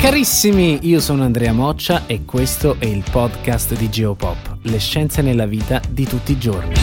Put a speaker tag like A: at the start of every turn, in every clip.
A: Carissimi, io sono Andrea Moccia e questo è il podcast di Geopop, le scienze nella vita di tutti i giorni.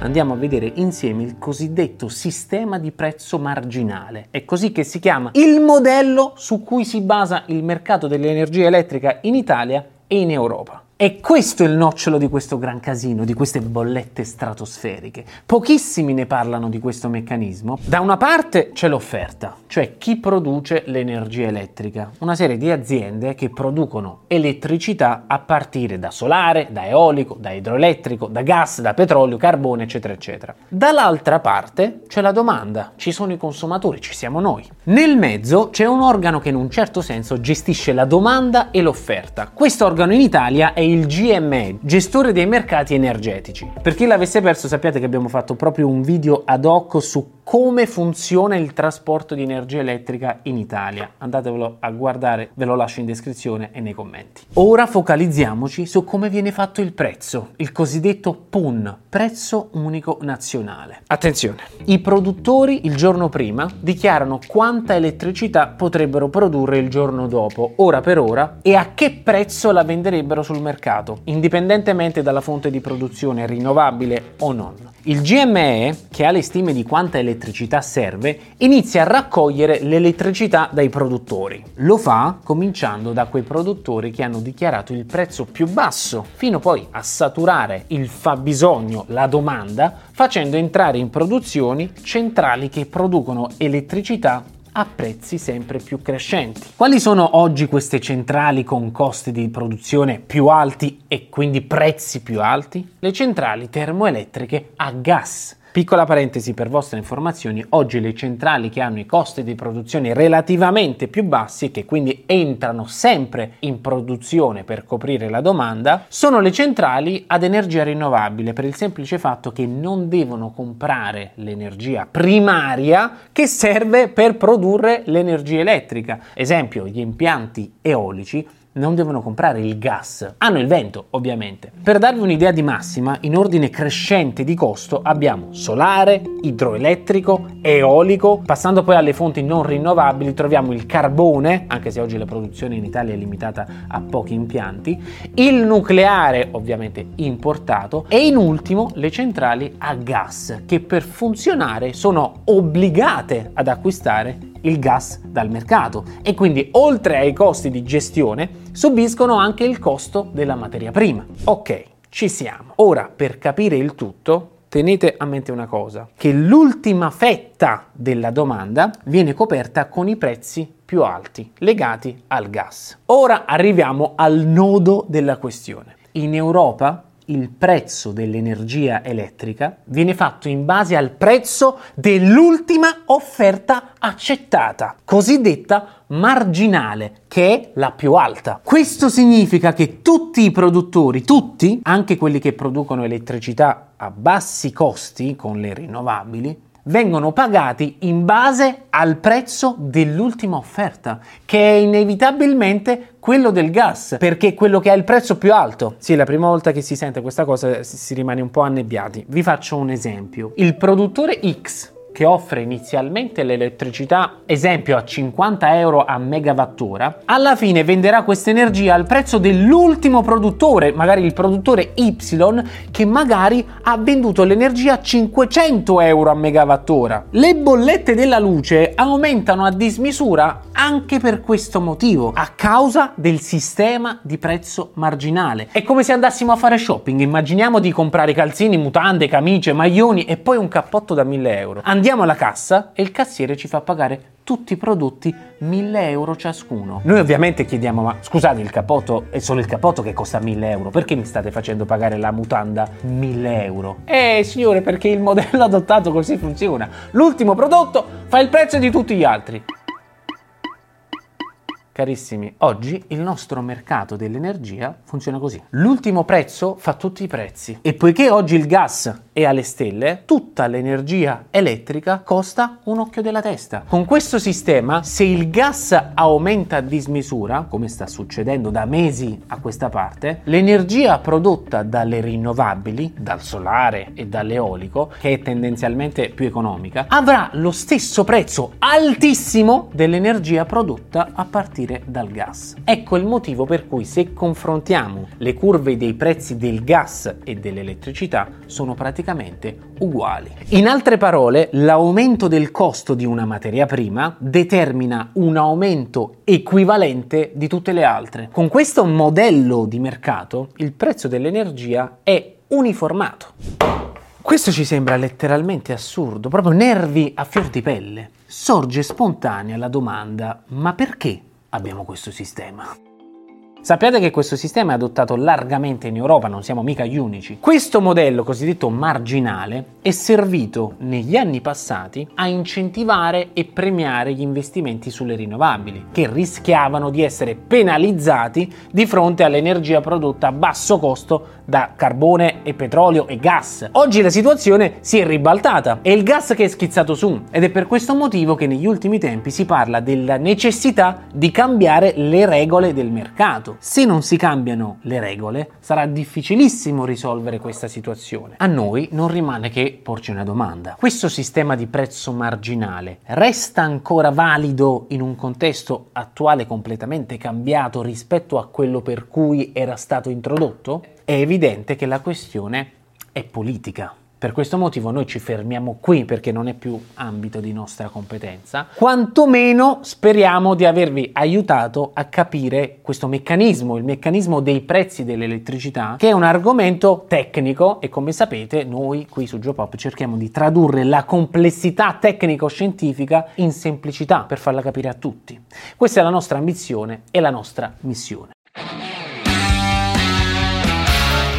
A: Andiamo a vedere insieme il cosiddetto sistema di prezzo marginale. È così che si chiama il modello su cui si basa il mercato dell'energia elettrica in Italia e in Europa. E questo è il nocciolo di questo gran casino, di queste bollette stratosferiche. Pochissimi ne parlano di questo meccanismo. Da una parte c'è l'offerta, cioè chi produce l'energia elettrica, una serie di aziende che producono elettricità a partire da solare, da eolico, da idroelettrico, da gas, da petrolio, carbone, eccetera, eccetera. Dall'altra parte c'è la domanda, ci sono i consumatori, ci siamo noi. Nel mezzo c'è un organo che in un certo senso gestisce la domanda e l'offerta. Questo organo in Italia è il GME, gestore dei mercati energetici. Per chi l'avesse perso sappiate che abbiamo fatto proprio un video ad hoc su come funziona il trasporto di energia elettrica in Italia. Andatevelo a guardare, ve lo lascio in descrizione e nei commenti. Ora focalizziamoci su come viene fatto il prezzo, il cosiddetto PUN, prezzo unico nazionale. Attenzione, i produttori il giorno prima dichiarano quanta elettricità potrebbero produrre il giorno dopo, ora per ora, e a che prezzo la venderebbero sul mercato, indipendentemente dalla fonte di produzione rinnovabile o non. Il GME, che ha le stime di quanta elettricità serve, inizia a raccogliere l'elettricità dai produttori. Lo fa cominciando da quei produttori che hanno dichiarato il prezzo più basso, fino poi a saturare il fabbisogno, la domanda, facendo entrare in produzioni centrali che producono elettricità a prezzi sempre più crescenti. Quali sono oggi queste centrali con costi di produzione più alti e quindi prezzi più alti? Le centrali termoelettriche a gas. Piccola parentesi per vostre informazioni, oggi le centrali che hanno i costi di produzione relativamente più bassi che quindi entrano sempre in produzione per coprire la domanda, sono le centrali ad energia rinnovabile per il semplice fatto che non devono comprare l'energia primaria che serve per produrre l'energia elettrica. Esempio, gli impianti eolici non devono comprare il gas, hanno il vento ovviamente. Per darvi un'idea di massima, in ordine crescente di costo abbiamo solare, idroelettrico, eolico, passando poi alle fonti non rinnovabili troviamo il carbone, anche se oggi la produzione in Italia è limitata a pochi impianti, il nucleare ovviamente importato. E in ultimo le centrali a gas che per funzionare sono obbligate ad acquistare il gas dal mercato e quindi oltre ai costi di gestione subiscono anche il costo della materia prima. Ok, ci siamo. Ora per capire il tutto tenete a mente una cosa, che l'ultima fetta della domanda viene coperta con i prezzi più alti legati al gas. Ora arriviamo al nodo della questione. In Europa il prezzo dell'energia elettrica viene fatto in base al prezzo dell'ultima offerta accettata, cosiddetta marginale, che è la più alta. Questo significa che tutti i produttori, tutti, anche quelli che producono elettricità a bassi costi con le rinnovabili, vengono pagati in base al prezzo dell'ultima offerta, che è inevitabilmente quello del gas, perché è quello che ha il prezzo più alto. Sì, la prima volta che si sente questa cosa si rimane un po' annebbiati. Vi faccio un esempio. Il produttore X che offre inizialmente l'elettricità, esempio a 50 euro a megawattora, alla fine venderà questa energia al prezzo dell'ultimo produttore, magari il produttore Y, che magari ha venduto l'energia a 500 euro a megawattora. Le bollette della luce aumentano a dismisura anche per questo motivo, a causa del sistema di prezzo marginale. È come se andassimo a fare shopping, immaginiamo di comprare calzini, mutande, camicie, maglioni e poi un cappotto da 1000 euro. Andiamo Andiamo alla cassa e il cassiere ci fa pagare tutti i prodotti 1000 euro ciascuno. Noi ovviamente chiediamo, ma scusate, il capotto è solo il capotto che costa 1000 euro, perché mi state facendo pagare la mutanda 1000 euro? Eh signore, perché il modello adottato così funziona. L'ultimo prodotto fa il prezzo di tutti gli altri. Carissimi, oggi il nostro mercato dell'energia funziona così. L'ultimo prezzo fa tutti i prezzi e poiché oggi il gas è alle stelle, tutta l'energia elettrica costa un occhio della testa. Con questo sistema, se il gas aumenta a dismisura, come sta succedendo da mesi a questa parte, l'energia prodotta dalle rinnovabili, dal solare e dall'eolico, che è tendenzialmente più economica, avrà lo stesso prezzo altissimo dell'energia prodotta a partire partire dal gas. Ecco il motivo per cui se confrontiamo le curve dei prezzi del gas e dell'elettricità sono praticamente uguali. In altre parole, l'aumento del costo di una materia prima determina un aumento equivalente di tutte le altre. Con questo modello di mercato il prezzo dell'energia è uniformato. Questo ci sembra letteralmente assurdo, proprio nervi a fior di pelle. Sorge spontanea la domanda, ma perché abbiamo questo sistema. Sappiate che questo sistema è adottato largamente in Europa, non siamo mica gli unici. Questo modello cosiddetto marginale è servito negli anni passati a incentivare e premiare gli investimenti sulle rinnovabili, che rischiavano di essere penalizzati di fronte all'energia prodotta a basso costo da carbone e petrolio e gas. Oggi la situazione si è ribaltata, è il gas che è schizzato su ed è per questo motivo che negli ultimi tempi si parla della necessità di cambiare le regole del mercato. Se non si cambiano le regole sarà difficilissimo risolvere questa situazione. A noi non rimane che porci una domanda. Questo sistema di prezzo marginale resta ancora valido in un contesto attuale completamente cambiato rispetto a quello per cui era stato introdotto? è evidente che la questione è politica. Per questo motivo noi ci fermiamo qui perché non è più ambito di nostra competenza. Quantomeno speriamo di avervi aiutato a capire questo meccanismo, il meccanismo dei prezzi dell'elettricità, che è un argomento tecnico e come sapete noi qui su Geopop cerchiamo di tradurre la complessità tecnico-scientifica in semplicità per farla capire a tutti. Questa è la nostra ambizione e la nostra missione.